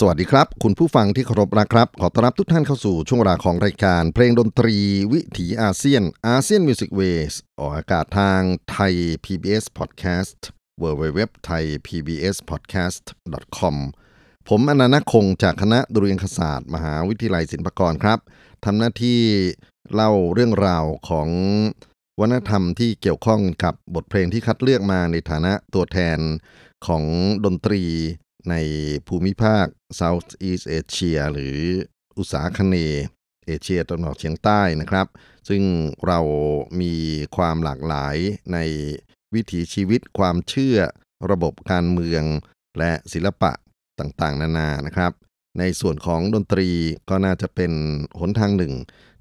สวัสดีครับ คุณผู้ฟังที่เคารพนะครับ ขอต้อนรับทุกท่านเข้าสู่ช่วงเวลาของรายการ เพลงดนตรีวิถีอาเซียน ASEAN Music Ways ออกอากาศทางไทย PBS Podcast w w w t h a i PBS Podcast com ผมอนันต์คงจากคณะดุริยางคศาสตร์มหาวิทยาลัยศิลปากรครับทำหน้าที่เล่าเรื่องราวของวัฒนธรรมที่เกี่ยวข้องกับบทเพลงที่คัดเลือกมาในฐานะตัวแทนของดนตรี ในภูมิภาค South East Asia หรืออุตสาคเนเอเชียตะวันออกเฉียงใต้นะครับ ซึ่งเรามีความหลากหลายในวิถีชีวิตความเชื่อระบบการเมืองและศิลปะต่างๆ นานานะครับ ในส่วนของดนตรีก็น่าจะเป็นหนทางหนึ่ง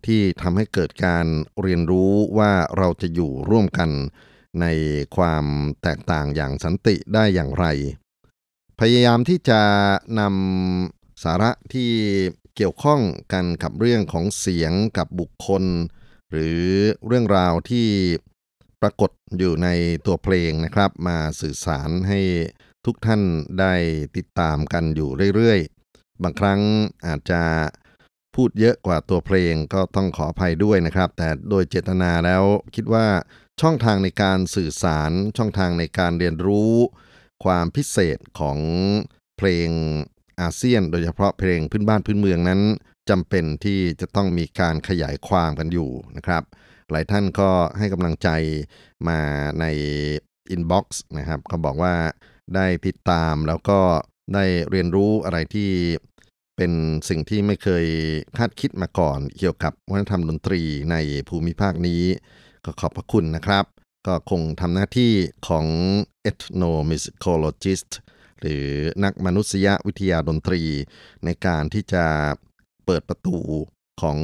ที่ทำให้เกิดการเรียนรู้ว่าเราจะอยู่ร่วมกันในความแตกต่างอย่างสันติได้อย่างไร พยายามที่จะนำสาระที่เกี่ยวข้องกันกับเรื่องของเสียงกับบุคคล หรือเรื่องราวที่ปรากฏอยู่ในตัวเพลงนะครับ มาสื่อสารให้ทุกท่านได้ติดตามกันอยู่เรื่อยๆ บางครั้งอาจจะพูดเยอะกว่าตัวเพลงก็ต้องขออภัยด้วยนะครับ แต่โดยเจตนาแล้วคิดว่าช่องทางในการสื่อสารช่องทางในการเรียนรู้ ความพิเศษของเพลงอาเซียน โดยเฉพาะเพลงพื้นบ้านพื้นเมืองนั้นจำเป็นที่จะต้องมีการขยายความกันอยู่นะครับ หลายท่านก็ให้กำลังใจมาในอินบ็อกซ์นะครับเขาบอกว่าได้ติดตามแล้วก็ได้เรียนรู้อะไรที่เป็นสิ่งที่ไม่เคยคาดคิดมาก่อน เกี่ยวกับวัฒนธรรมดนตรีในภูมิภาคนี้ ก็ขอบพระคุณนะครับ ก็คงทำหน้าที่ของ ethnomusicologist หรือนักมนุษยวิทยาดนตรี ในการที่จะเปิดประตูของ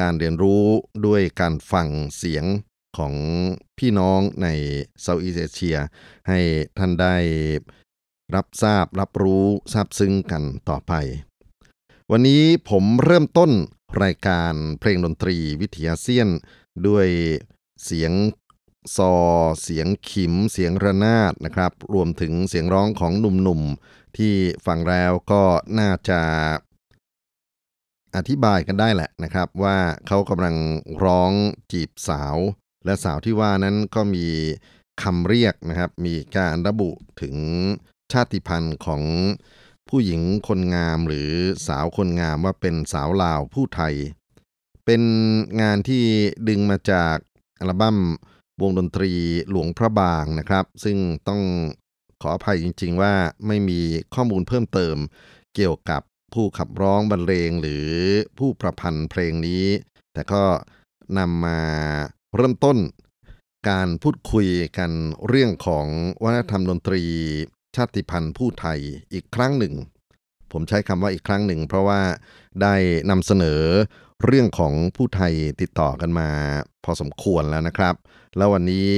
การเรียนรู้ด้วยการฟังเสียงของพี่น้องในเซาท์อีสเอเชีย ให้ท่านได้รับทราบรับรู้ทราบซึ้งกันต่อไป วันนี้ผมเริ่มต้นรายการเพลงดนตรีวิทยาเซียน ด้วยเสียง ซอ เสียงขิม เสียงระนาดนะครับ รวมถึงเสียงร้องของหนุ่มๆ ที่ฟังแล้วก็น่าจะอธิบายกันได้แหละนะครับ ว่าเขากำลังร้องจีบสาว และสาวที่ว่านั้นก็มีคำเรียกนะครับ มีการระบุถึงชาติพันธุ์ของผู้หญิงคนงามหรือสาวคนงามว่าเป็นสาวลาวผู้ไทย เป็นงานที่ดึงมาจากอัลบั้ม วงดนตรีหลวงพระบางนะครับ ซึ่งต้องขออภัยจริง ๆ ว่าไม่มีข้อมูลเพิ่มเติม เกี่ยวกับผู้ขับร้องบรรเลงหรือผู้ประพันธ์เพลงนี้ แต่ก็นำมาเริ่มต้น การพูดคุยกันเรื่องของวัฒนธรรมดนตรีชาติพันธุ์ผู้ไทยอีกครั้งหนึ่ง ผมใช้คำว่าอีกครั้งหนึ่ง เพราะว่าได้นำเสนอ เรื่องของผู้ไทยติดต่อกันมา พอสมควรแล้วนะครับ แล้ววันนี้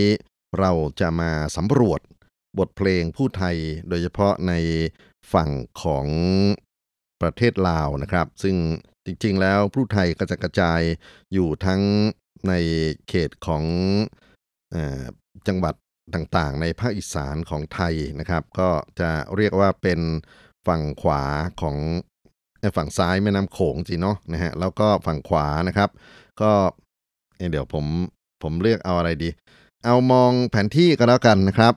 เราจะมาสำรวจบทเพลงผู้ไทยโดยเฉพาะในฝั่งของประเทศลาวนะครับ ซึ่งจริงๆแล้วผู้ไทยก็จะกระจายอยู่ทั้งในเขตของอจังหวัดต่างๆ ในภาคอีสานของไทยนะครับ ก็จะเรียกว่าเป็นฝั่งขวาของ ฝั่งซ้ายแม่น้ำโขงจีเนาะนะฮะแล้วก็ฝั่งขวานะครับ ก็เดี๋ยวผมผมเรียกเอาอะไรดี เอามองแผนที่ก็แล้วกันนะครับ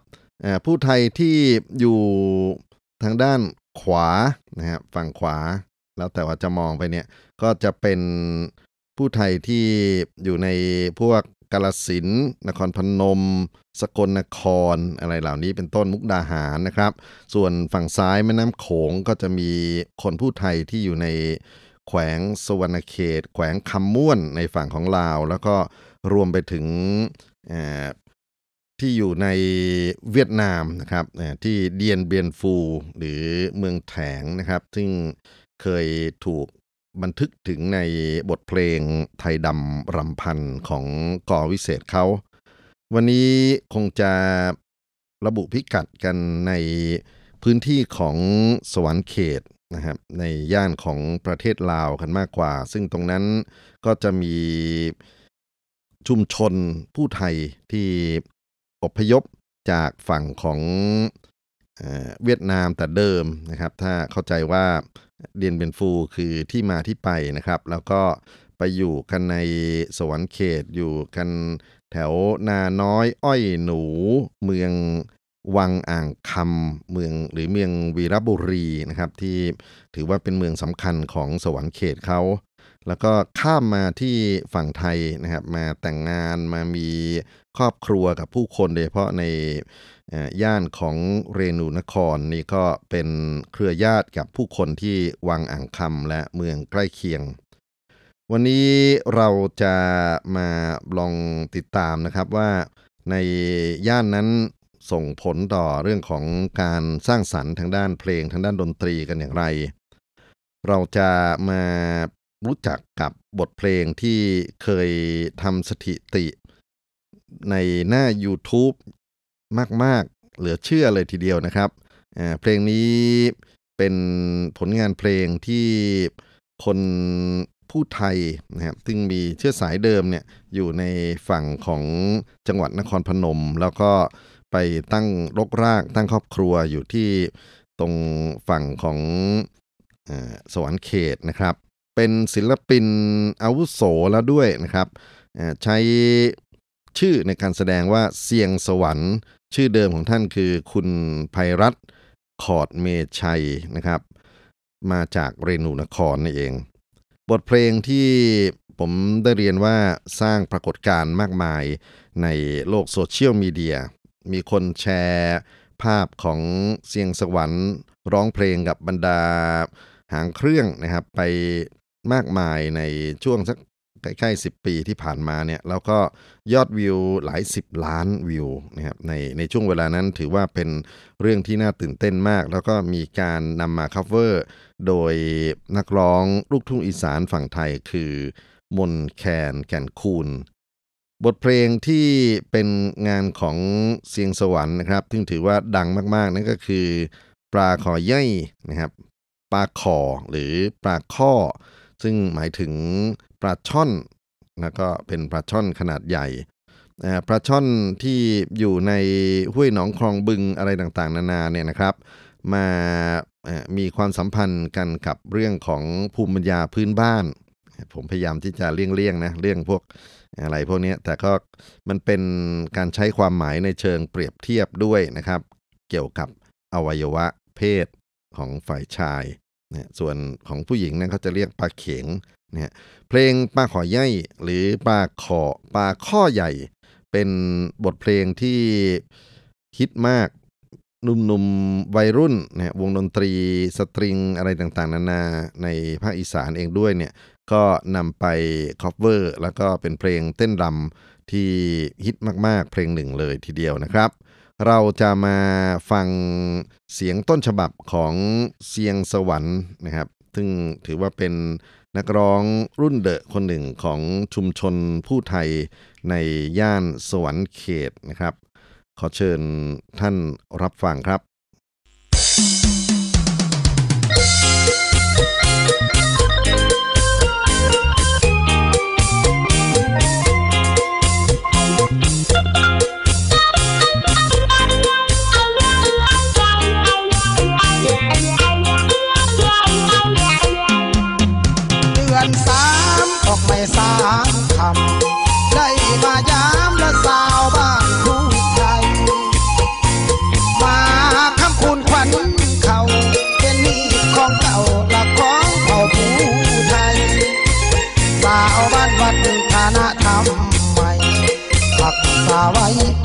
ผู้ไทยที่อยู่ทางด้านขวานะครับฝั่งขวา แล้วแต่ว่าจะมองไปเนี่ยก็จะเป็นผู้ไทยที่อยู่ในพวก กาลสินนครพนม สกลนคร อะไรเหล่านี้เป็นต้นมุกดาหารนะครับ ส่วนฝั่งซ้ายแม่น้ำโขงก็จะมีคนผู้ไทยที่อยู่ในแขวงสวรรณเขต แขวงคำม่วนในฝั่งของลาว แล้วก็รวมไปถึงที่อยู่ในเวียดนามนะครับที่เดียนเบียนฟู หรือเมืองแถงนะครับ ซึ่งเคยถูก บันทึกถึงในบทเพลงไทยดำรำพันของกอวิเศษเขา วันนี้คงจะระบุพิกัดกันในพื้นที่ของสวรรค์เขตนะครับในย่านของประเทศลาวกันมากกว่า ซึ่งตรงนั้นก็จะมีชุมชนผู้ไทยที่อพยพจากฝั่งของเวียดนามแต่เดิมนะครับ ถ้าเข้าใจว่า เดียนเบนฟูคือที่มาที่ไปนะครับ แล้วก็ไปอยู่กันในสวรรค์เขตอยู่กันแถวนาน้อยอ้อยหนู เมืองวังอ่างคำเมืองหรือเมืองวีรบุรีนะครับ ที่ถือว่าเป็นเมืองสำคัญของสวรรค์เขตเขา แล้วก็ข้ามมาที่ฝั่งไทยนะครับ มาแต่งงานมามีครอบครัวกับผู้คนโดยเฉพาะในย่านของเรนูนครนี่ก็เป็นเครือญาติกับผู้คนที่วังอ่างคำและเมืองใกล้เคียง วันนี้เราจะมาลองติดตามนะครับว่าในย่านนั้นส่งผลต่อเรื่องของการสร้างสรรค์ทางด้านเพลงทางด้านดนตรีกันอย่างไร เราจะมา รู้จักกับบทเพลงที่เคยทำสถิติ ในหน้า YouTube มาก ๆ เหลือเชื่อเลยทีเดียวนะครับ เพลงนี้เป็นผลงานเพลงที่คนผู้ไทยนะครับซึ่งมีเชื้อสายเดิมเนี่ยอยู่ในฝั่งของจังหวัดนครพนม แล้วก็ไปตั้งรกรากตั้งครอบครัวอยู่ที่ตรงฝั่งของอสวรรค์เขตนะครับ เป็นศิลปินอาวุโสแล้วด้วยนะครับใช้ชื่อในการแสดงว่าเสียงสวรรค์ ชื่อเดิมของท่านคือคุณภัยรัตขอดเมชัยนะครับ มาจากเรนูนครนี่เอง บทเพลงที่ผมได้เรียนว่าสร้างปรากฏการณ์มากมายในโลกโซเชียลมีเดีย มีคนแชร์ภาพของเสียงสวรรค์ร้องเพลงกับบรรดาหางเครื่องนะครับ ไป มากมายในช่วงสักใกล้ๆ10ปีที่ผ่านมาเนี่ยแล้วก็ยอดวิวหลาย 10 ล้านวิวนะครับในในช่วงเวลานั้นถือว่าเป็นเรื่องที่น่าตื่นเต้นมาก แล้วก็มีการนำมา cover โดยนักร้องลูกทุ่งอีสานฝั่งไทยคือ มนแคนแก่นคูนบทเพลงที่เป็นงานของเสียงสวรรค์นะครับซึ่งถือว่าดังมากๆ นั่นก็คือ ปลาขอใย่นะครับปลาขอหรือปลาข้อ ซึ่งหมายถึงปลาช่อนแล้วก็เป็นปลาช่อนขนาดใหญ่ปลาช่อนที่อยู่ในห้วยหนองคลองบึงอะไรต่างๆ นานาเนี่ยนะครับ มามีความสัมพันธ์กันกับเรื่องของภูมิปัญญาพื้นบ้าน ผมพยายามที่จะเลี่ยงๆนะเรื่องพวกอะไรพวกนี้แต่ก็มันเป็นการใช้ความหมายในเชิงเปรียบเทียบด้วยนะครับ เกี่ยวกับอวัยวะเพศของฝ่ายชาย นะส่วนของผู้หญิงนั้นเขาจะเรียกปลาเข็งนะฮะเพลงปลาขอใหญ่หรือปลาขอปลาข้อใหญ่ เป็นบทเพลงที่ฮิตมากหนุ่มๆวัยรุ่นนะฮะวงดนตรีสตริงอะไรต่างๆ นานาในภาคอีสานเองด้วยเนี่ยก็นำไป cover แล้วก็เป็นเพลงเต้นรำที่ฮิตมากๆ เพลงหนึ่งเลยทีเดียวนะครับ เราจะมาฟังเสียงต้นฉบับของเสียงสวรรค์นะครับ ซึ่งถือว่าเป็นนักร้องรุ่นเดอะคนหนึ่งของชุมชนผู้ไทยในย่านสวรรค์เขตนะครับ ขอเชิญท่านรับฟังครับ ษ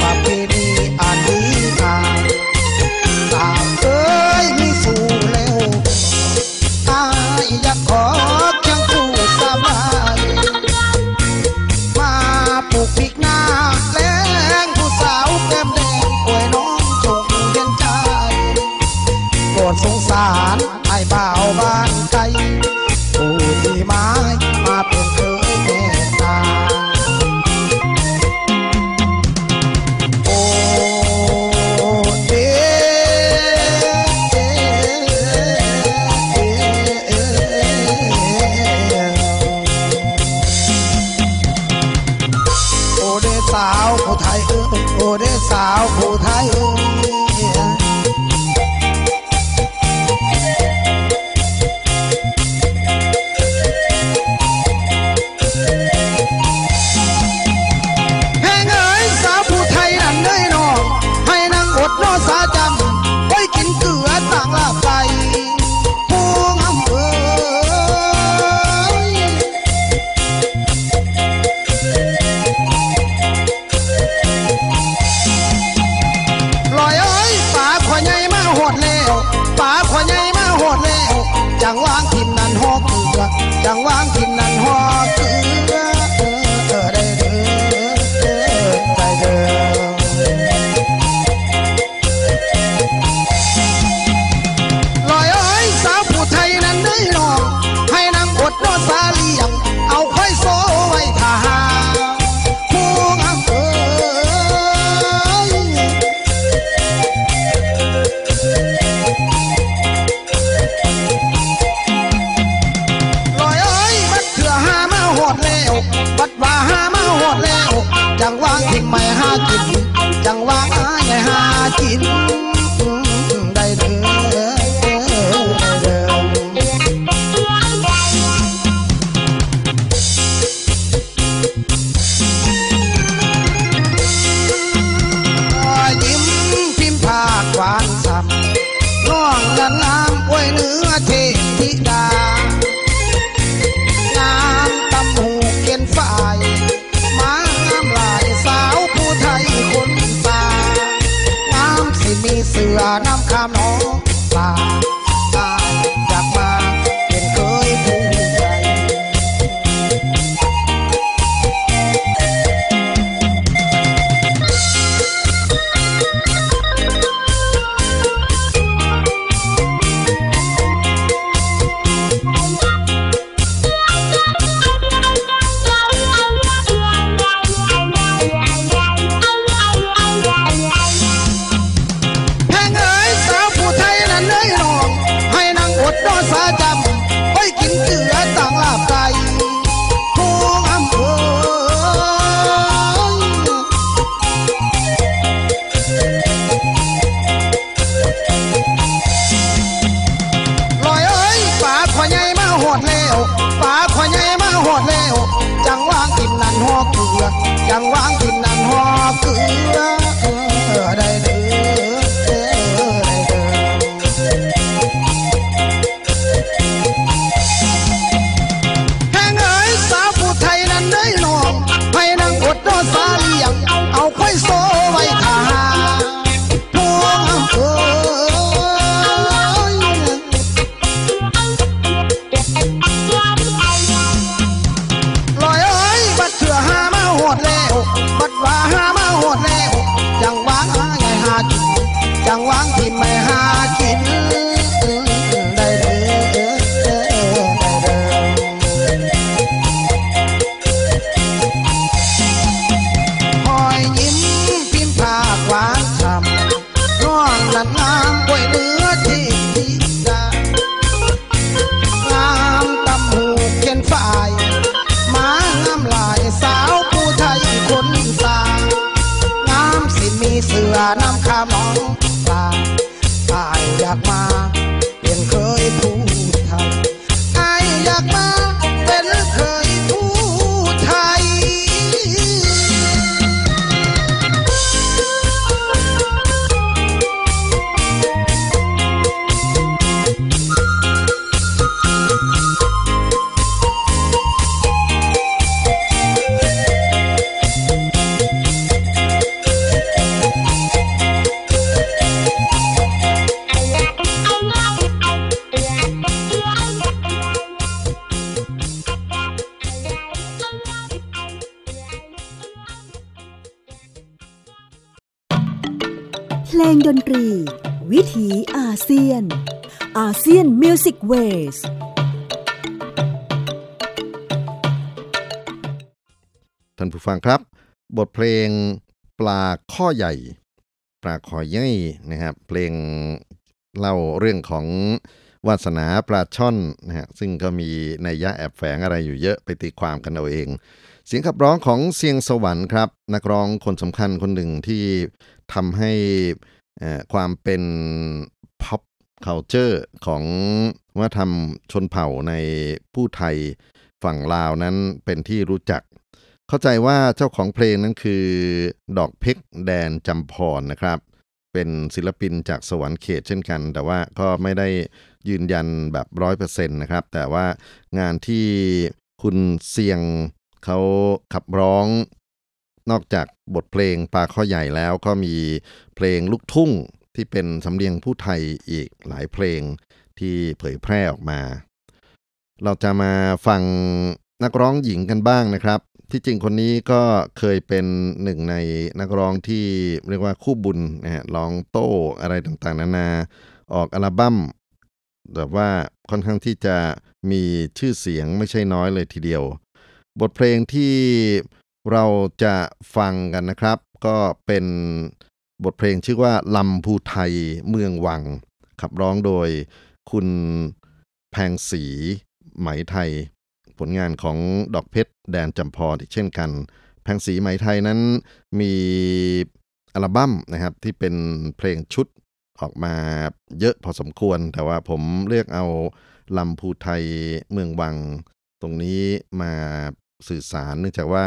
มีเสือนำขามอง ซียนมิวสิกเวสท่านผู้ฟังครับ บทเพลงปลาข้อใหญ่ ปลาคอใหญ่นะครับเพลงเล่าเรื่องของวาสนาปลาช่อนนะฮะซึ่งก็มีนัยยะแอบแฝงอะไรอยู่เยอะไปตีความกันเอาเอง เสียงขับร้องของเสียงสวรรค์ครับ นักร้องคนสำคัญคนหนึ่งที่ทำให้ความเป็น pop culture ของวัฒนธรรมชนเผ่าในผู้ไทยฝั่งลาวนั้นเป็นที่รู้จัก เข้าใจว่าเจ้าของเพลงนั้นคือ ดอกเพกแดนจำพรนะครับ เป็นศิลปินจากสวรรค์เขตเช่นกัน แต่ว่าก็ไม่ได้ยืนยันแบบร้อยเปอร์เซ็นต์นะครับ แต่ว่างานที่คุณเสียงเขาขับร้องนอกจากบทเพลงปลาข้อใหญ่แล้วก็มีเพลงลูกทุ่ง ที่เป็นสำเนียงผู้ไทยอีกหลายเพลงที่เผยแพร่ออกมา เราจะมาฟังนักร้องหญิงกันบ้างนะครับ ที่จริงคนนี้ก็เคยเป็นหนึ่งในนักร้องที่เรียกว่าคู่บุญนะฮะร้องโต้อะไรต่างๆ นานา ออกอัลบั้มแบบว่าค่อนข้างที่จะมีชื่อเสียงไม่ใช่น้อยเลยทีเดียว บทเพลงที่เราจะฟังกันนะครับ ก็เป็น บทเพลงชื่อว่าลำภูไทยเมืองวัง ขับร้องโดยคุณแพงศรีไหมไทย ผลงานของดอกเพชรแดนจำพรอีกเช่นกัน แพงศรีไหมไทยนั้นมีอัลบั้มนะครับที่เป็นเพลงชุดออกมาเยอะพอสมควร แต่ว่าผมเลือกเอาลำพูไทยเมืองวัง ตรงนี้มาสื่อสารเนื่องจากว่า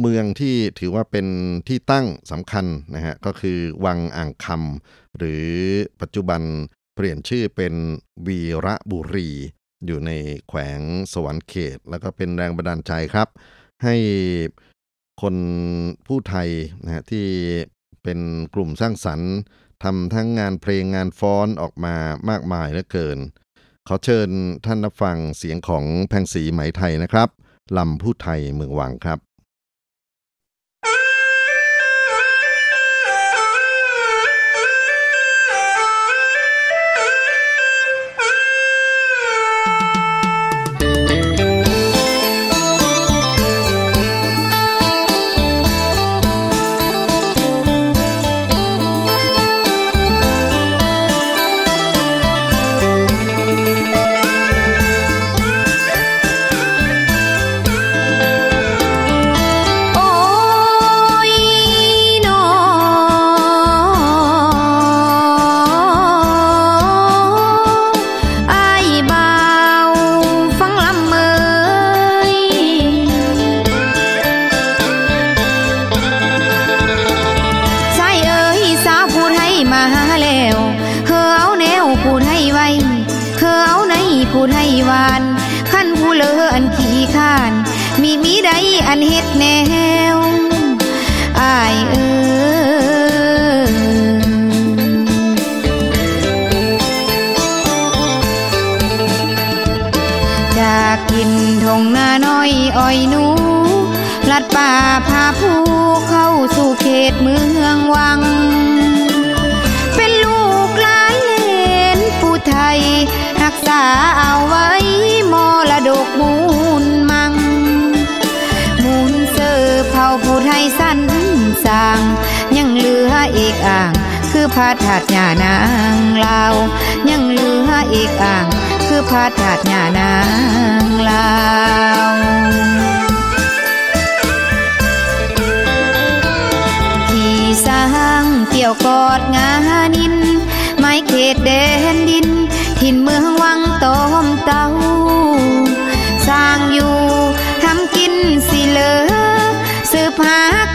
เมืองที่ถือว่าเป็นที่ตั้งสำคัญนะฮะก็คือวังอ่างคำหรือปัจจุบันเปลี่ยนชื่อเป็นวีระบุรี อยู่ในแขวงสวรรค์เขต แล้วก็เป็นแรงบันดาลใจครับ ให้คนผู้ไทยนะฮะที่เป็นกลุ่มสร้างสรรค์ทำทั้งงานเพลงงานฟ้อนออกมามากมายเหลือเกิน ขอเชิญท่านรับฟังเสียงของแพงศรีไหมไทยนะครับลำผู้ไทยเมืองวังครับ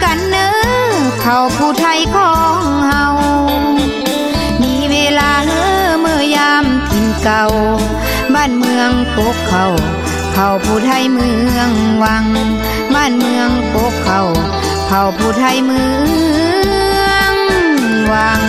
กันเนอเผาผู้ไทยของเฮามีเวลาเออเมื่อยามถิ่นเก่า บ้านเมืองกกเขาเผ่าผู้ไทยเมืองวัง บ้านเมืองกกเขาเผ่าผู้ไทยเมืองวัง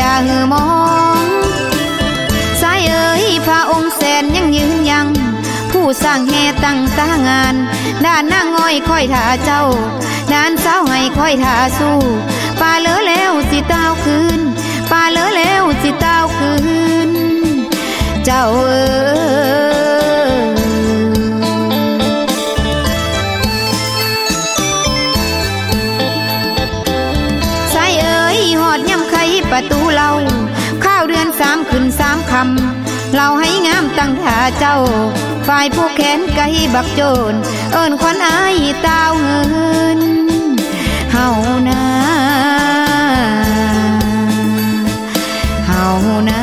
อย่าหือมองสายเอ๋ยพระองค์แสนยังยืนยัง ผู้สร้างแห่ตั้งตางาน ด้านนางอ้อยคอยท่าเจ้า ด้านสาวให้ค่อยท่าสู้ป่าเลือแล้วสิเต้าคืนป่าเลือแล้วสิเต้าคืน เจ้าเอ๋ย เรา ข้าวเดือนสามขึ้นสามคำ เราให้งามตั้งท่าเจ้า ฝ่ายผู้แขนไกบักโจน เอิ้นควันอายตาวเงินเฮานาเฮานา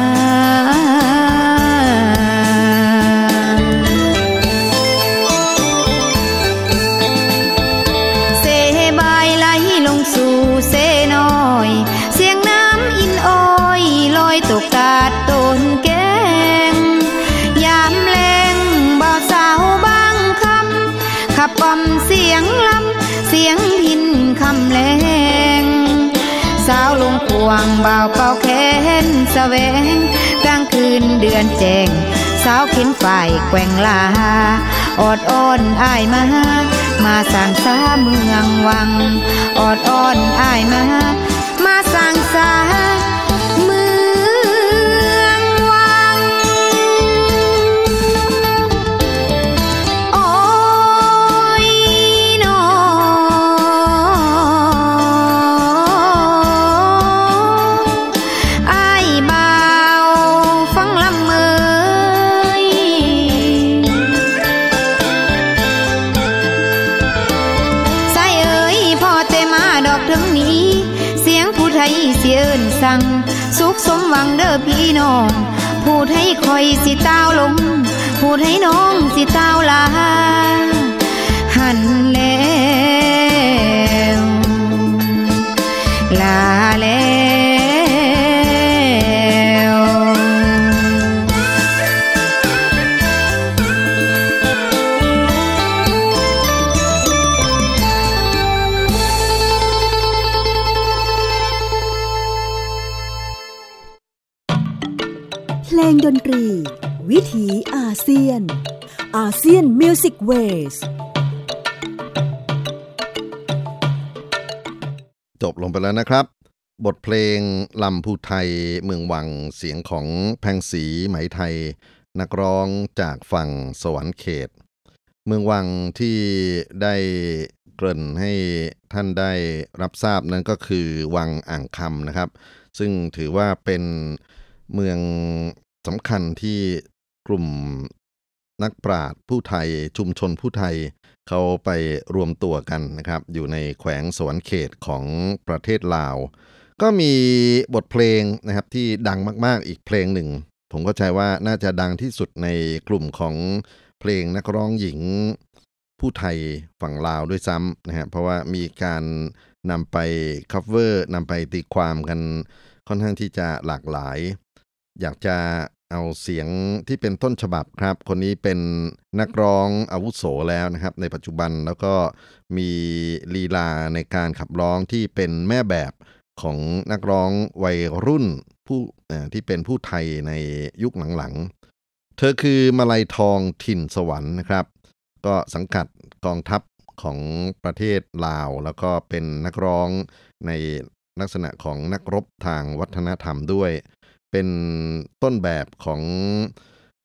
เสบายไหลลงสู่เส ตกกาดต้นแกง ยามแรงบ่าสาวบางคำ ขับปอมเสียงลำ เสียงพินคำแรงสาวลงพวงเบาเป่าแขนแสวง กลางคืนเดือนแจงสาวเข็นฝ่ายแกว่งลาออดอ้อนอายมา มาสร้างสาเมืองวัง ออดอ้อนอายมา มาสร้างสา พูดให้น้องสิต้าลา เซียนมิวสิกเวสจบลงไปแล้วนะครับ บทเพลงลำพูไทยเมืองวังเสียงของแพงศรีไหมไทย นักร้องจากฝั่งสวรรค์เขต เมืองวังที่ได้เกริ่นให้ท่านได้รับทราบนั้นก็คือวังอ่างคำนะครับ ซึ่งถือว่าเป็นเมืองสำคัญที่กลุ่ม นักปราชญ์ผู้ไทย ชุมชนผู้ไทย เขาไปรวมตัวกันนะครับ อยู่ในแขวงสวรรเขตของประเทศลาว ก็มีบทเพลงนะครับที่ดังมากๆอีกเพลงหนึ่ง ผมก็ใจว่าน่าจะดังที่สุดในกลุ่มของเพลงนักร้องหญิงผู้ไทยฝั่งลาวด้วยซ้ำนะฮะเพราะว่ามีการนำไป cover นำไปตีความกันค่อนข้างที่จะหลากหลาย อยากจะ เอาเสียงที่เป็นต้นฉบับครับ คนนี้เป็นนักร้องอาวุโสแล้วนะครับ ในปัจจุบันแล้วก็มีลีลาในการขับร้องที่เป็นแม่แบบของนักร้องวัยรุ่นผู้ที่เป็นผู้ไทยในยุคหลังๆ เธอคือมาลัยทองถิ่นสวรรค์นะครับ ก็สังกัดกองทัพของประเทศลาว แล้วก็เป็นนักร้องในลักษณะของนักรบทางวัฒนธรรมด้วย เป็นต้นแบบของ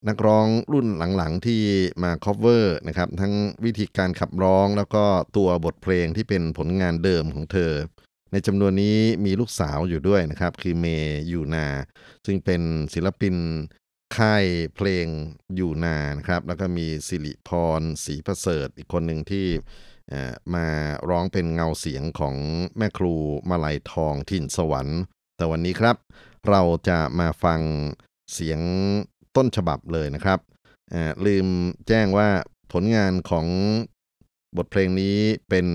นักร้องรุ่นหลังๆที่มา cover นะครับ ทั้งวิธีการขับร้องแล้วก็ตัวบทเพลงที่เป็นผลงานเดิมของเธอ ในจำนวนนี้มีลูกสาวอยู่ด้วยนะครับ คือเมย์ยูนา ซึ่งเป็นศิลปินค่ายเพลงอยู่นานะครับ แล้วก็มีสิริพรศรีประเสริฐอีกคนหนึ่งที่มาร้องเป็นเงาเสียงของแม่ครูมาลัยทองถิ่นสวรรค์ แต่วันนี้ครับ เราจะมาฟังเสียงต้นฉบับเลยนะครับ ลืมแจ้งว่าผลงานของบทเพลงนี้เป็น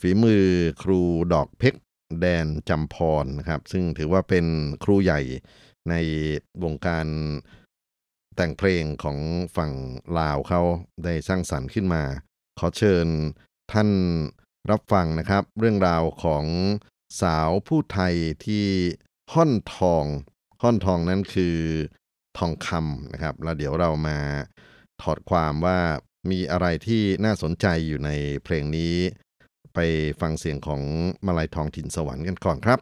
ฝีมือครูดอกเพชรแดนจำพรนะครับ ซึ่งถือว่าเป็นครูใหญ่ในวงการแต่งเพลงของฝั่งลาวเขาได้สร้างสรรค์ขึ้นมา ขอเชิญท่านรับฟังนะครับ เรื่องราวของสาวผู้ไทยที่ ห้อนทองห้อนทองนั้นคือทองคำนะครับ แล้วเดี๋ยวเรามาถอดความว่ามีอะไรที่น่าสนใจอยู่ในเพลงนี้ ไปฟังเสียงของมาลัยทองถิ่นสวรรค์กันก่อนครับ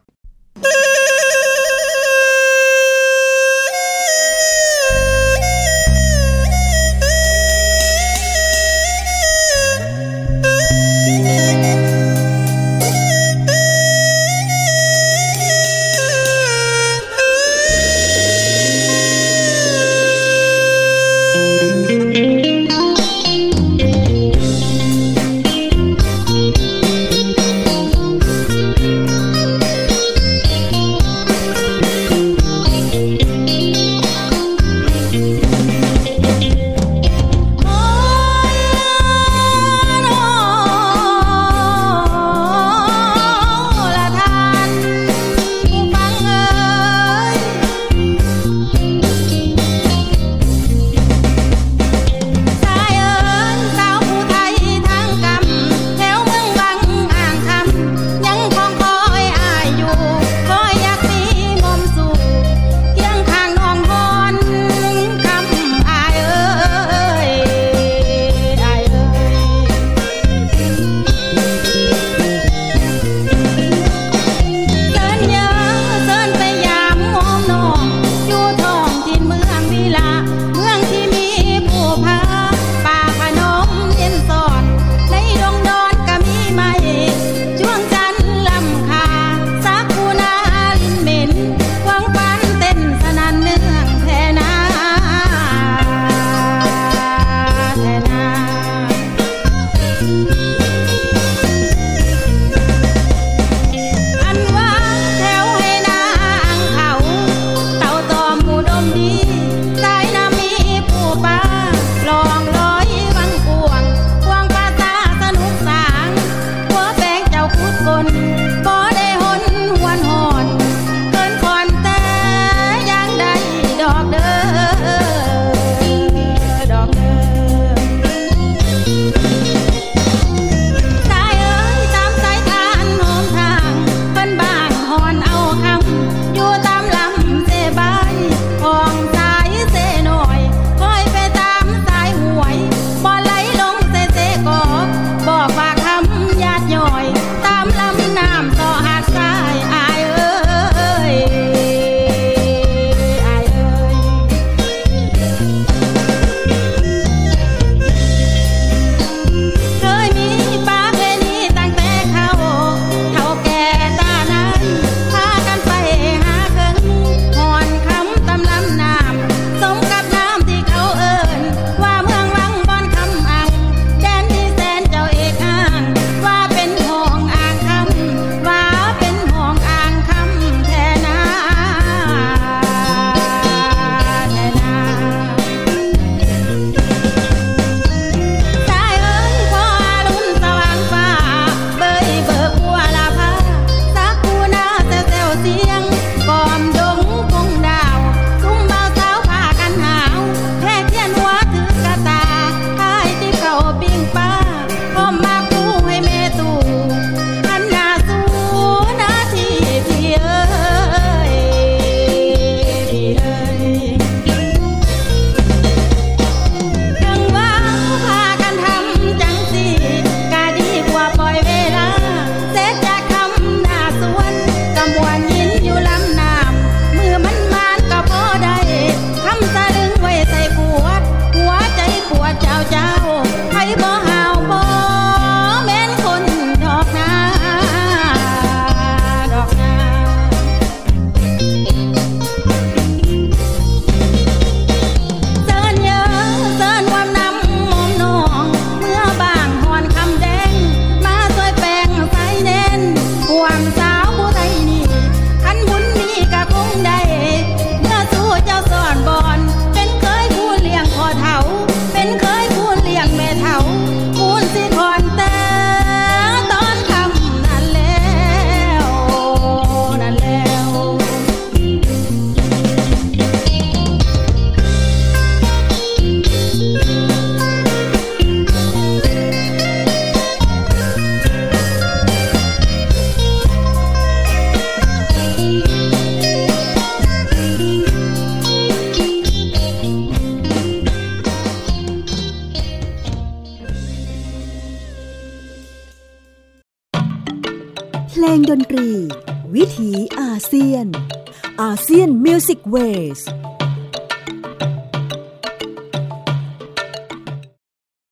เวส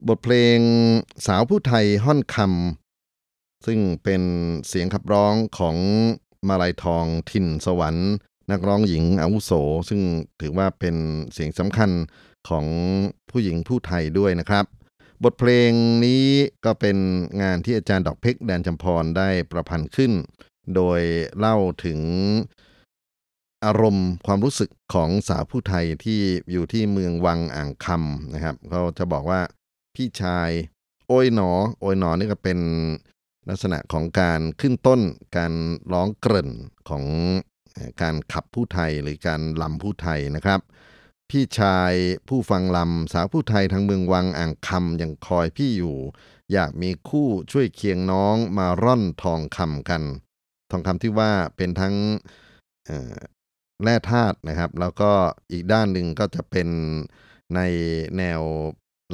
บทเพลงสาวผู้ไทยฮ่อนคำซึ่งเป็นเสียงขับร้องของมาลายทองถิ่นสวรรค์ นักร้องหญิงอาวุโส ซึ่งถือว่าเป็นเสียงสำคัญของผู้หญิงผู้ไทยด้วยนะครับ บทเพลงนี้ก็เป็นงานที่อาจารย์ดอกเพชรแดนจำพรได้ประพันธ์ขึ้น โดยเล่าถึง อารมณ์ความรู้สึกของสาวผู้ไทยที่อยู่ที่เมืองวังอ่างคำนะครับเขาจะบอกว่าพี่ชาย โอยหนอ โอยหนอนี่ก็เป็นลักษณะของการขึ้นต้นการร้องเกริ่นของการขับผู้ไทยหรือการลำผู้ไทยนะครับ พี่ชายผู้ฟังลำสาวผู้ไทยทางเมืองวังอ่างคำยังคอยพี่อยู่ อยากมีคู่ช่วยเคียงน้องมาร่อนทองคำกัน ทองคำที่ว่าเป็นทั้ง แร่ธาตุนะครับ แล้วก็อีกด้านหนึ่งก็จะเป็นในแนว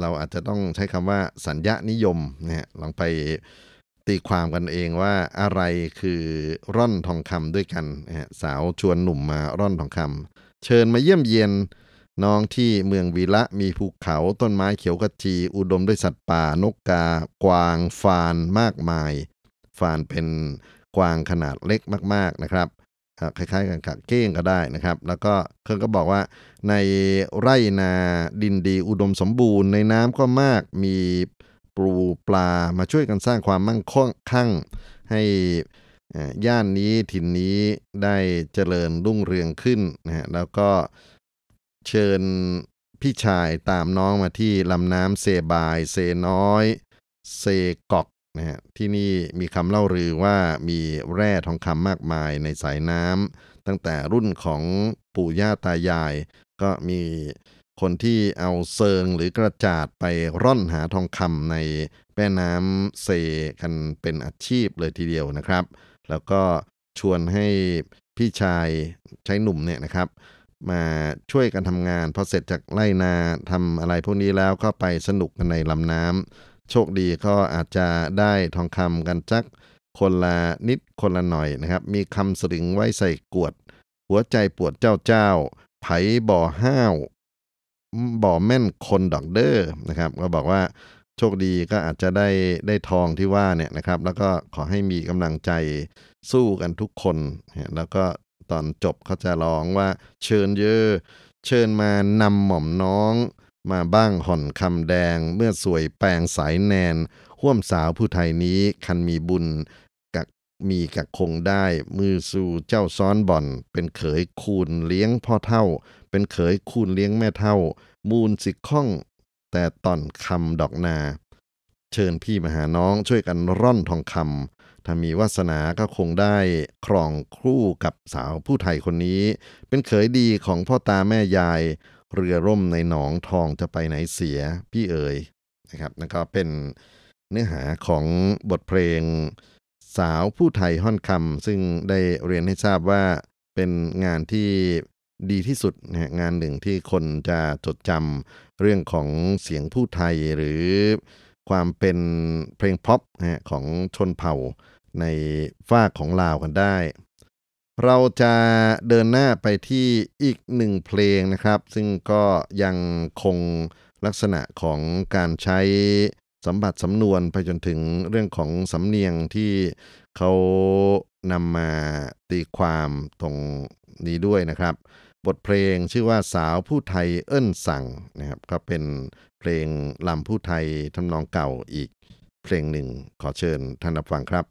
เราอาจจะต้องใช้คำว่าสัญญานิยมนะฮะลองไปตีความกันเองว่าอะไรคือร่อนทองคำด้วยกันนะฮะสาวชวนหนุ่มมาร่อนทองคำเชิญมาเยี่ยมเยียนน้องที่เมืองวีระมีภูเขาต้นไม้เขียวกระจีอุดมด้วยสัตว์ป่านกกา กวางฟานมากมาย ฟานเป็นกวางขนาดเล็กมาก ๆนะครับ คล้ายๆกันกับเก้งก็ได้นะครับ แล้วก็เครื่องก็บอกว่าในไร่นาดินดีอุดมสมบูรณ์ในน้ำก็มากมีปูปลามาช่วยกันสร้างความมั่งคั่งให้ย่านนี้ถิ่นนี้ได้เจริญรุ่งเรืองขึ้นนะฮะแล้วก็เชิญพี่ชายตามน้องมาที่ลำน้ำเซบาย เซน้อย เซกอก นะฮะที่นี่มีคำเล่าลือว่ามีแร่ทองคำมากมายในสายน้ำตั้งแต่รุ่นของปู่ย่าตายาย ก็มีคนที่เอาเซิงหรือกระจาดไปร่อนหาทองคำในแม่น้ำเซกันเป็นอาชีพเลยทีเดียวนะครับ แล้วก็ชวนให้พี่ชายใช้หนุ่มเนี่ยนะครับ มาช่วยกันทำงานพอเสร็จจากไล่นาทำอะไรพวกนี้แล้วก็ไปสนุกกันในลำน้ำ โชคดีก็อาจจะได้ทองคำกันจักคนละนิดคนละหน่อยนะครับ มีคำสลิงไว้ใส่กวด หัวใจปวดเจ้าเจ้า ไผบ่อห้าว บ่อแม่นคนดอกเดอร์นะครับ ก็บอกว่าโชคดีก็อาจจะได้ได้ทองที่ว่าเนี่ยนะครับ แล้วก็ขอให้มีกำลังใจสู้กันทุกคน แล้วก็ตอนจบเขาจะร้องว่าเชิญเยอะ เชิญมานำหม่อมน้อง มาบ้างห่อนคำแดงเมื่อสวยแปลงสายแนนห่วมสาวผู้ไทยนี้คันมีบุญกักมีกักคงได้ มือสู่เจ้าซ้อนบ่อน เป็นเขยคูณเลี้ยงพ่อเท่า เป็นเขยคูณเลี้ยงแม่เท่า มูลสิข้อง แต่ตอนคำดอกนา เชิญพี่มาหาน้องช่วยกันร่อนทองคำถ้ามีวาสนาก็คงได้ครองคู่กับสาวผู้ไทยคนนี้ เป็นเขยดีของพ่อตาแม่ยาย เรือร่มในหนองทองจะไปไหนเสียพี่เอ๋ยนะครับนั่นก็เป็นเนื้อหาของบทเพลงสาวผู้ไทยฮ่อนคำซึ่งได้เรียนให้ทราบว่าเป็นงานที่ดีที่สุดนะงานหนึ่งที่คนจะจดจำเรื่องของเสียงผู้ไทยหรือความเป็นเพลงพ็อปนะของชนเผ่าในฝ้าของลาวกันได้ เราจะเดินหน้าไปที่อีกหนึ่งเพลงนะครับ ซึ่งก็ยังคงลักษณะของการใช้สัมบัติสำนวนไปจนถึงเรื่องของสำเนียงที่เขานำมาตีความตรงนี้ด้วยนะครับ บทเพลงชื่อว่าสาวผู้ไทยเอิ้นสั่งนะครับก็เป็นเพลงลำผู้ไทยทำนองเก่าอีกเพลงหนึ่งขอเชิญท่านรับฟังครับ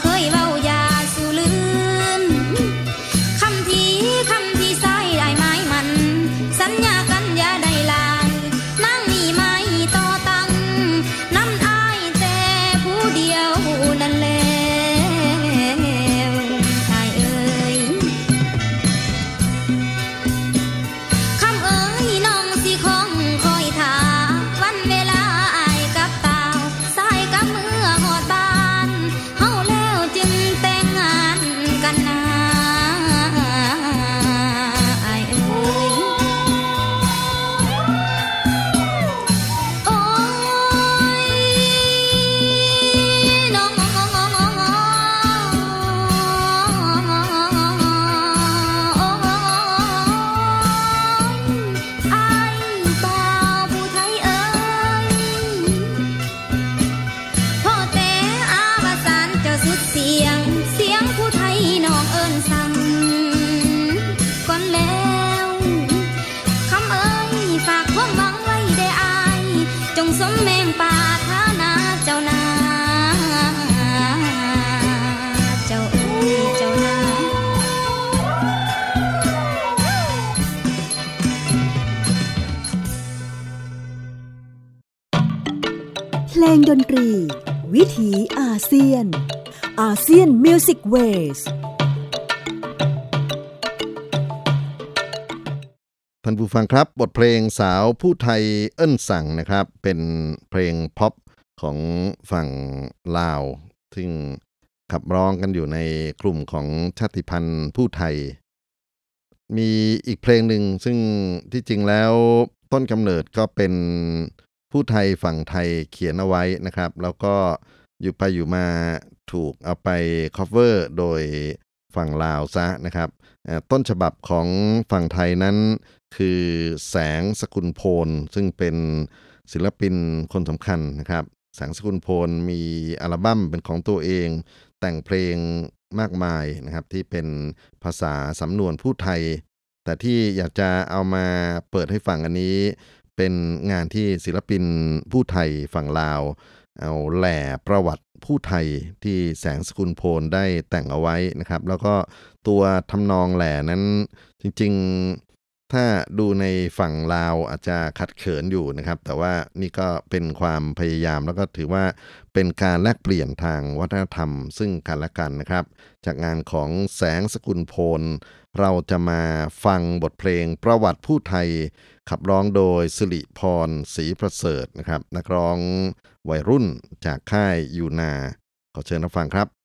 เขา เพลงดนตรี วิถีอาเซียน ASEAN Music Waysท่านผู้ฟังครับ บทเพลงสาวผู้ไทยเอิ้นสั่งนะครับ เป็นเพลงพ็อปของฝั่งลาว ซึ่งขับร้องกันอยู่ในกลุ่มของชาติพันธุ์ผู้ไทย มีอีกเพลงหนึ่งซึ่งที่จริงแล้วต้นกำเนิดก็เป็น ผู้ไทยฝั่งไทยเขียนเอาไว้นะครับ แล้วก็อยู่ไปอยู่มาถูกเอาไป cover โดยฝั่งลาวซะนะครับ ต้นฉบับของฝั่งไทยนั้น คือแสงสกุลโพลซึ่งเป็นศิลปินคนสำคัญนะครับ แสงสกุลโพลมีอัลบั้มเป็นของตัวเอง แต่งเพลงมากมายนะครับ ที่เป็นภาษาสำนวนผู้ไทย แต่ที่อยากจะเอามาเปิดให้ฟังอันนี้ เป็นงานที่ศิลปินผู้ไทยฝั่งลาว เอาแหล่ประวัติผู้ไทยที่แสงสกุลโพลได้แต่งเอาไว้นะครับ แล้วก็ตัวทำนองแหล่นั้นจริงๆถ้าดูในฝั่งลาวอาจจะขัดเขินอยู่นะครับ แต่ว่านี่ก็เป็นความพยายามแล้วก็ถือว่าเป็นการแลกเปลี่ยนทางวัฒนธรรม ซึ่งกันและกันนะครับ จากงานของแสงสกุลโพล เราจะมาฟังบทเพลงประวัติผู้ไทย ขับร้องโดยสิริพรศรีประเสริฐนะครับ นักร้องวัยรุ่นจากค่ายยูนา ขอเชิญรับฟังครับ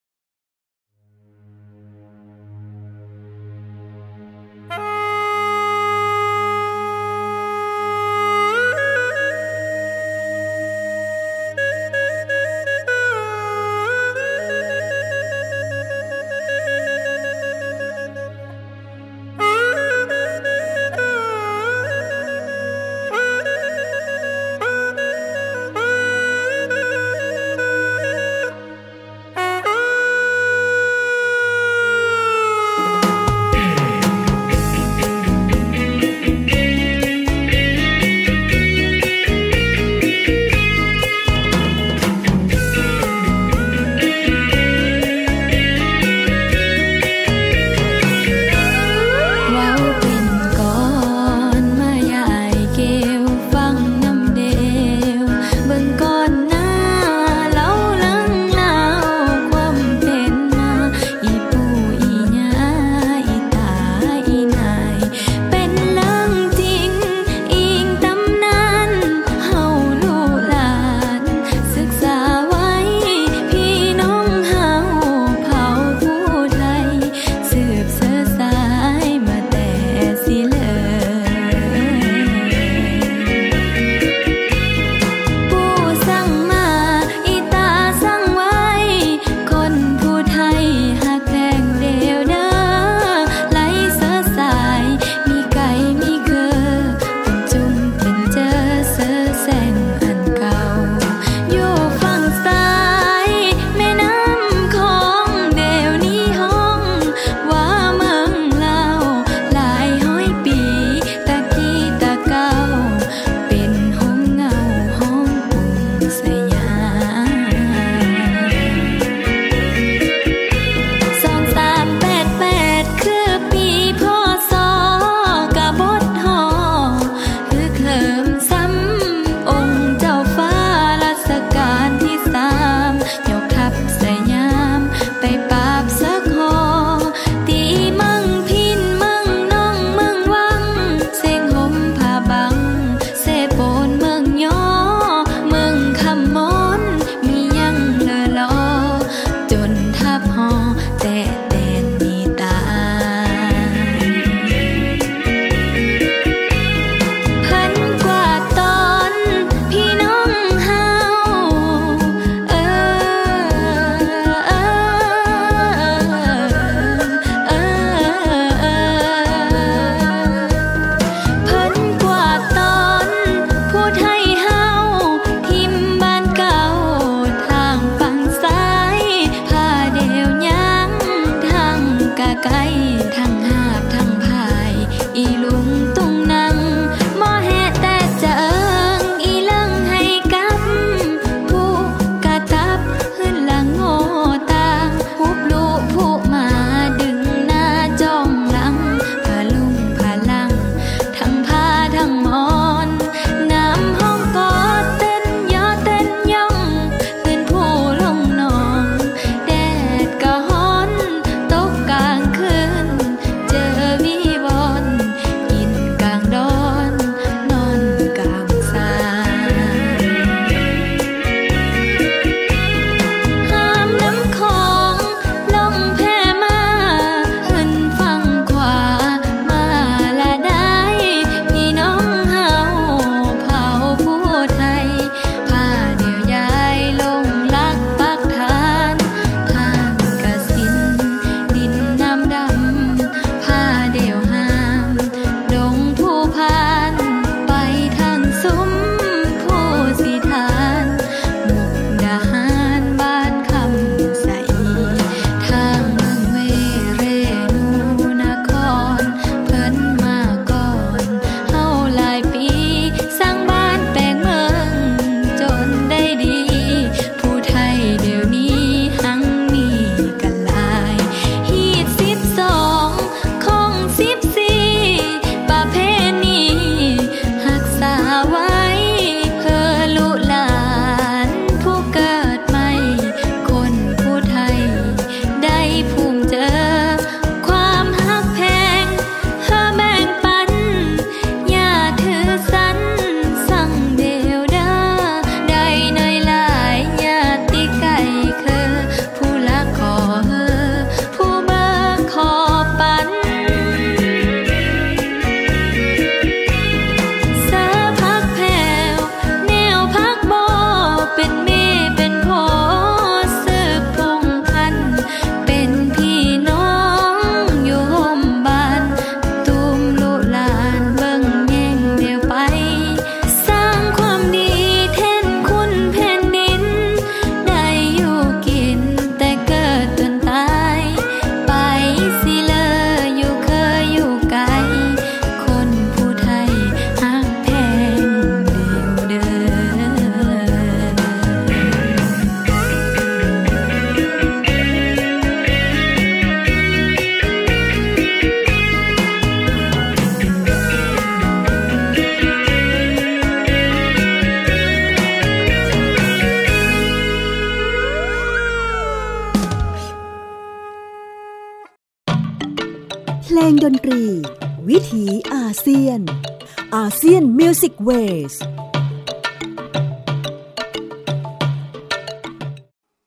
เซียนมิวสิกเวส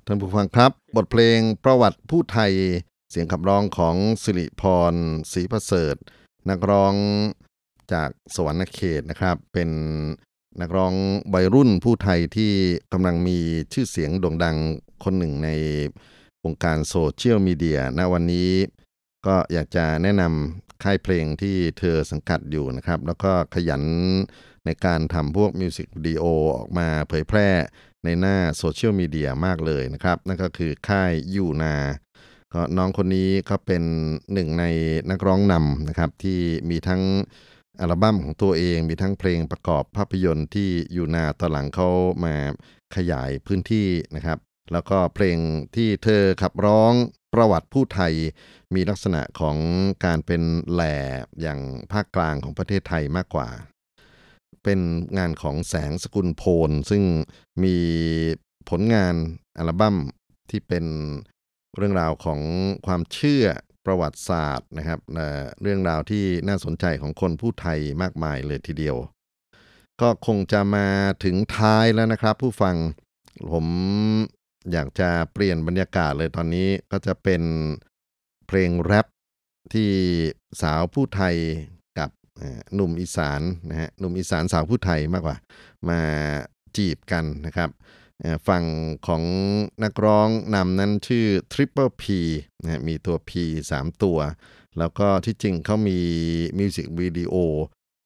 ท่านผู้ฟังครับ บทเพลงประวัติผู้ไทย เสียงขับร้องของสิริพรศรีประเสริฐ นักร้องจากสวรรณเขตนะครับ เป็นนักร้องวัยรุ่นผู้ไทยที่กำลังมีชื่อเสียงโด่งดังคนหนึ่งในวงการโซเชียลมีเดียณวันนี้ ก็อยากจะแนะนำค่ายเพลงที่เธอสังกัดอยู่นะครับ แล้วก็ขยันในการทำพวกมิวสิกวิดีโอออกมาเผยแพร่ในหน้าโซเชียลมีเดียมากเลยนะครับ นั่นก็คือค่ายยูนาก็น้องคนนี้ก็เป็นหนึ่งในนักร้องนำนะครับ ที่มีทั้งอัลบั้มของตัวเอง มีทั้งเพลงประกอบภาพยนตร์ที่ยูนาตอนหลังเขามาขยายพื้นที่นะครับ แล้วก็เพลงที่เธอขับร้อง ประวัติผู้ไทยมีลักษณะของการเป็นแหล่อย่างภาคกลางของประเทศไทยมากกว่า เป็นงานของแสงสกุลโพล ซึ่งมีผลงานอัลบั้มที่เป็นเรื่องราวของความเชื่อประวัติศาสตร์นะครับเรื่องราวที่น่าสนใจของคนผู้ไทยมากมายเลยทีเดียว ก็คงจะมาถึงท้ายแล้วนะครับ ผู้ฟังผม อยากจะเปลี่ยนบรรยากาศเลยตอนนี้ก็จะเป็นเพลงแรปที่สาวผู้ไทยกับหนุ่มอีสานนะฮะหนุ่มอีสานสาวผู้ไทยมากกว่า มาจีบกันนะครับฝั่งของนักร้องนำนั้นชื่อ Triple P นะมีตัว P 3 ตัว แล้วก็ที่จริงเขามีมิวสิกวิดีโอ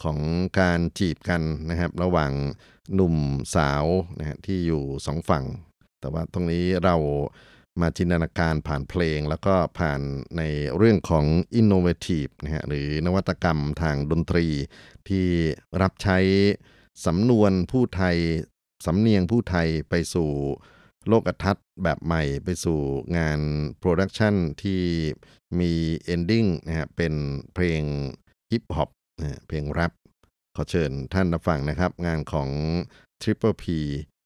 ของการจีบกันนะครับ ระหว่างหนุ่มสาวนะที่อยู่สองฝั่ง แต่ว่าตรงนี้เรามาจินตนาการผ่านเพลง แล้วก็ผ่านในเรื่องของ innovative นะฮะหรือนวัตกรรมทางดนตรี ที่รับใช้สำนวนผู้ไทย สำเนียงผู้ไทยไปสู่โลกทัศน์แบบใหม่ไปสู่งานโปรดักชันที่มีเอนดิ้งนะฮะเป็นเพลงฮิปฮอปนะเพลงแรปขอเชิญท่านรับฟังนะครับ งานของ Triple P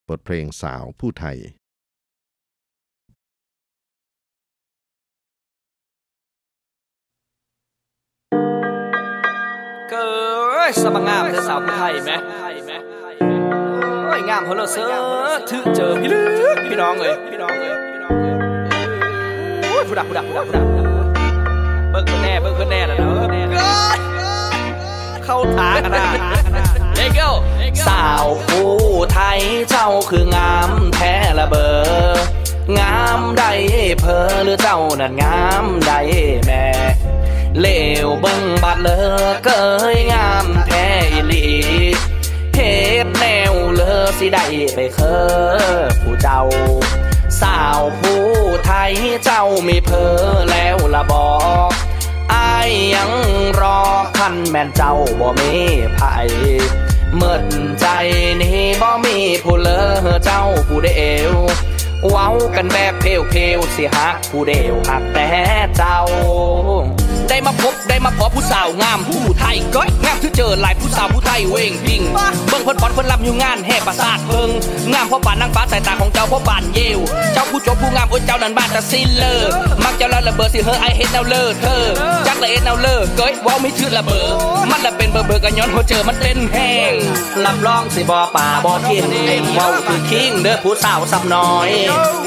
บทเพลงสาวผู้ไทย กิดสมังงามเธอสาวผู้ไทยไหมโอ้ยงามเขาเลยเสือถือเจอพี่ลึกพี่น้องเลยพี่น้องเลยพี่น้องเลยโอ้ยผู้ดักผู้ดักผู้ดักผู้ดักเบิ่งคนแน่เบิ่งคนแน่แล้วเนาะเข้าทากันนะเลโก้สาวผู้ไทยเจ้าคืองามแท้ละเบองามได้เพอหรือเจ้านั่นงามได้แม่ เลวเบิ่งบัดเลอเกยงามแท้อีลีเฮ็ดแนวเลอสิได้ไปเคอผู้เจ้า สาวผู้ไทยเจ้ามีเพอแล้วละบอกอายยังรอคันแม่นเจ้าบ่มีไผเมื่อใจนี่บ่มีผู้เลอเจ้าผู้เดียวเว้ากันแบบเพลวเพลวสิฮักผู้เดียวหักแต่เจ้า ได้มาพบ ได้มาพอผู้สาวงามผู้ไทยก้อยงามที่เจอหลายผู้สาวผู้ไทยเวงพิงเบิ่งเพิ่นปอนเพิ่นลำอยู่งานแห่ประสาทเพิงงามเพราะบานนางฟ้าสายตาของเจ้าเพราะบานเยวเจ้าผู้จบผู้งามโอ้ยเจ้านั้นบ้านตะซินเลอมักเจ้าละระเบิดสิเฮอไอเฮ็ดแนวเลอเธอจักละเอ็ดแนวเลอเก้ยว้าไม่ถือระเบิดมันละเป็นเบอร์เบอร์กันย้อนหัวเจอมันเป็นแห้งรับรองสิบ่ป่าบ่กินเว้าคือคิงเด้อผู้สาวสับน้อย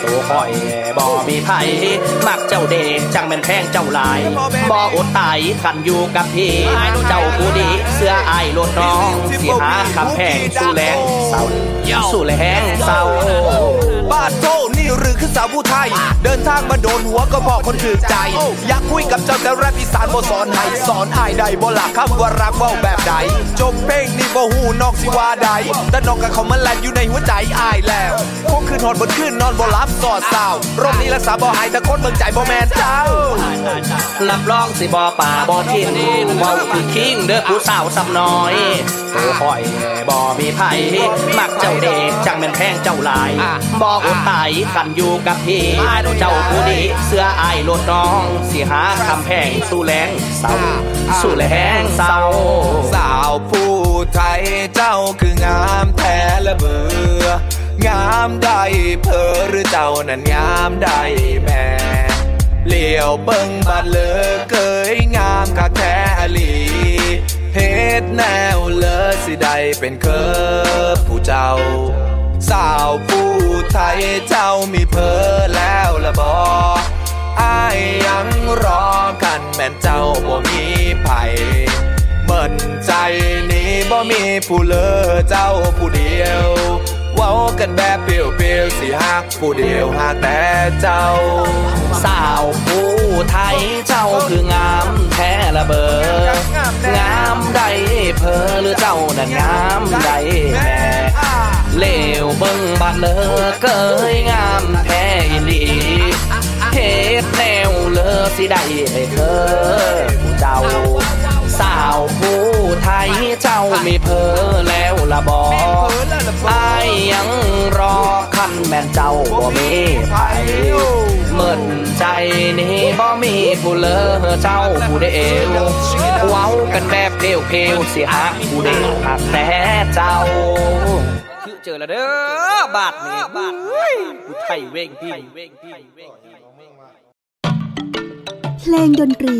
ตัวคอยบ่มีไผมักเจ้าเดชจังแม่นแพงเจ้าลายบ่อดตายกันอยู่กับพี่เจ้าผู้ดีเสื้ออายลดน้องสิหาคำแพงสู้แรงเศร้าสู้แรงเศร้า บ้านโทนี่หรือคือสาวผู้ไทย เดินทางมาโดนหัวก็บอกคนถือใจ อยากคุยกับเจ้าแต่แรปอีสานบ่สอนให้สอนอายใดบ่หลักคำว่ารักเว้าแบบใดจบเพลงนี่บ่หูนอกสิว่าใดแต่นอกกับเขามันแลนอยู่ในหัวใจอายแล้วพวกคืนหอดบนคืนนอนบ่รับสอดสาวโรคนี้รักษาบ่หายแต่คนเบิ่งใจบ่แม่นเจ้ารับรองสิบ่ป่าบ่ทินเว้าคือคิงเด้อผู้สาวซ้ำน้อยตัวคอยบ่มีไผมักเจ้าเด็กจังแม่นแพงเจ้าลายบ่อดตายกันอยู่กับพี่ เจ้าผู้ดีเสื้ออายลดน้อง สิหาคำแพงสู้แรงเศร้าสู้แรงเศร้าสาวผู้ไทยเจ้าคืองามแท้ละเบืองามได้เพอหรือเจ้านั้นงามได้แม่เหลียวเบิ่งบัดเลอเกยงามคักแท้อหลีเฮ็ดแนวเลอสิได้เป็นเคอผู้เจ้า สาวผู้ไทยเจ้ามีเพอแล้วละบออายยังรอกันแม่นเจ้าบ่มีไผเหมือนใจนี้บ่มีผู้เลอเจ้าผู้เดียว ว้ากันแบบเปรี้ยวๆสิฮักผู้เดียวหากแต่เจ้า สาวผู้ไทยเจ้าคืองามแท้ละเบองามใดเพอหรือเจ้านั้นงามใดแม่เลวเบิ่งบัดเลอเกยงามแท้อีหลีเฮ็ดแนวเลอสิได้ให้เธอผู้เจ้า สาวผู้ไทยเจ้ามีเพอแล้วละบออายยังรอคันแม่นเจ้าบ่มีไผเหมือนใจนี่บ่มีผู้เลอเจ้าผู้เดียวเว้ากันแบบเพลวเพวๆสิฮักผู้เดียวฮักแต่เจ้าคือเจอแล้วเด้อบาทนี่บาทผู้ไทยเว่งพี่เว้งพี่เพลงดนตรี